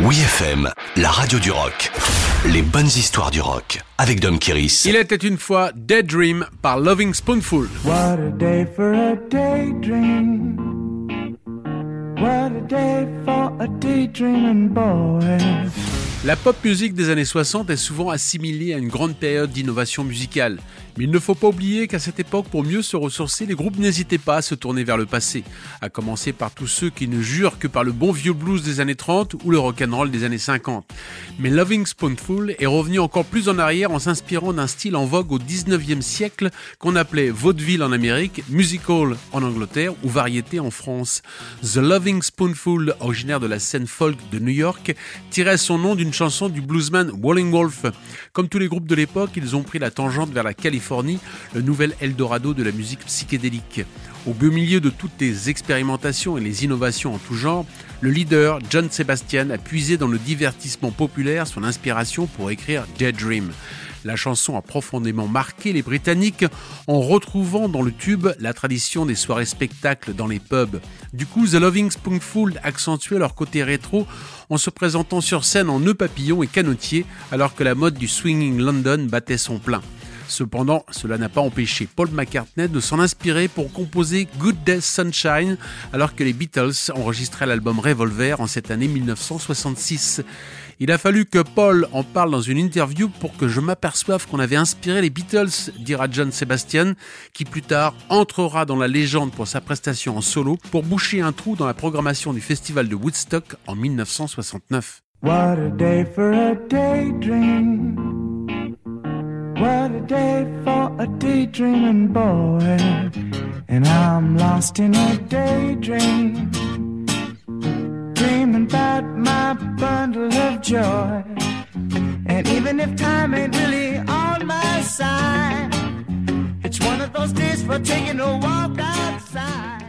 Oui FM, la radio du rock. Les bonnes histoires du rock avec Dom Kiris. Il était une fois Daydream par Loving Spoonful. What a day for a daydream. What a day for a daydreaming boy. La pop music des années 60 est souvent assimilée à une grande période d'innovation musicale. Mais il ne faut pas oublier qu'à cette époque, pour mieux se ressourcer, les groupes n'hésitaient pas à se tourner vers le passé, à commencer par tous ceux qui ne jurent que par le bon vieux blues des années 30 ou le rock'n'roll des années 50. Mais Loving Spoonful est revenu encore plus en arrière en s'inspirant d'un style en vogue au 19e siècle qu'on appelait vaudeville en Amérique, musical en Angleterre ou variété en France. The Loving Spoonful, originaire de la scène folk de New York, tirait son nom d'une chanson du bluesman Walling Wolf. Comme tous les groupes de l'époque, ils ont pris la tangente vers la Californie, le nouvel Eldorado de la musique psychédélique. Au beau milieu de toutes les expérimentations et les innovations en tout genre, le leader John Sebastian a puisé dans le divertissement populaire son inspiration pour écrire Daydream. La chanson a profondément marqué les Britanniques en retrouvant dans le tube la tradition des soirées spectacles dans les pubs. Du coup, The Loving Spoonful accentuait leur côté rétro en se présentant sur scène en nœud papillon et canotier alors que la mode du swinging London battait son plein. Cependant, cela n'a pas empêché Paul McCartney de s'en inspirer pour composer Good Day Sunshine alors que les Beatles enregistraient l'album Revolver en cette année 1966. Il a fallu que Paul en parle dans une interview pour que je m'aperçoive qu'on avait inspiré les Beatles, dira John Sebastian, qui plus tard entrera dans la légende pour sa prestation en solo pour boucher un trou dans la programmation du festival de Woodstock en 1969. What a day for a daydream. What a day for a daydreaming boy. And I'm lost in a daydream. Dreaming about my bundle of joy. And even if time ain't really on my side, it's one of those days for taking a walk outside.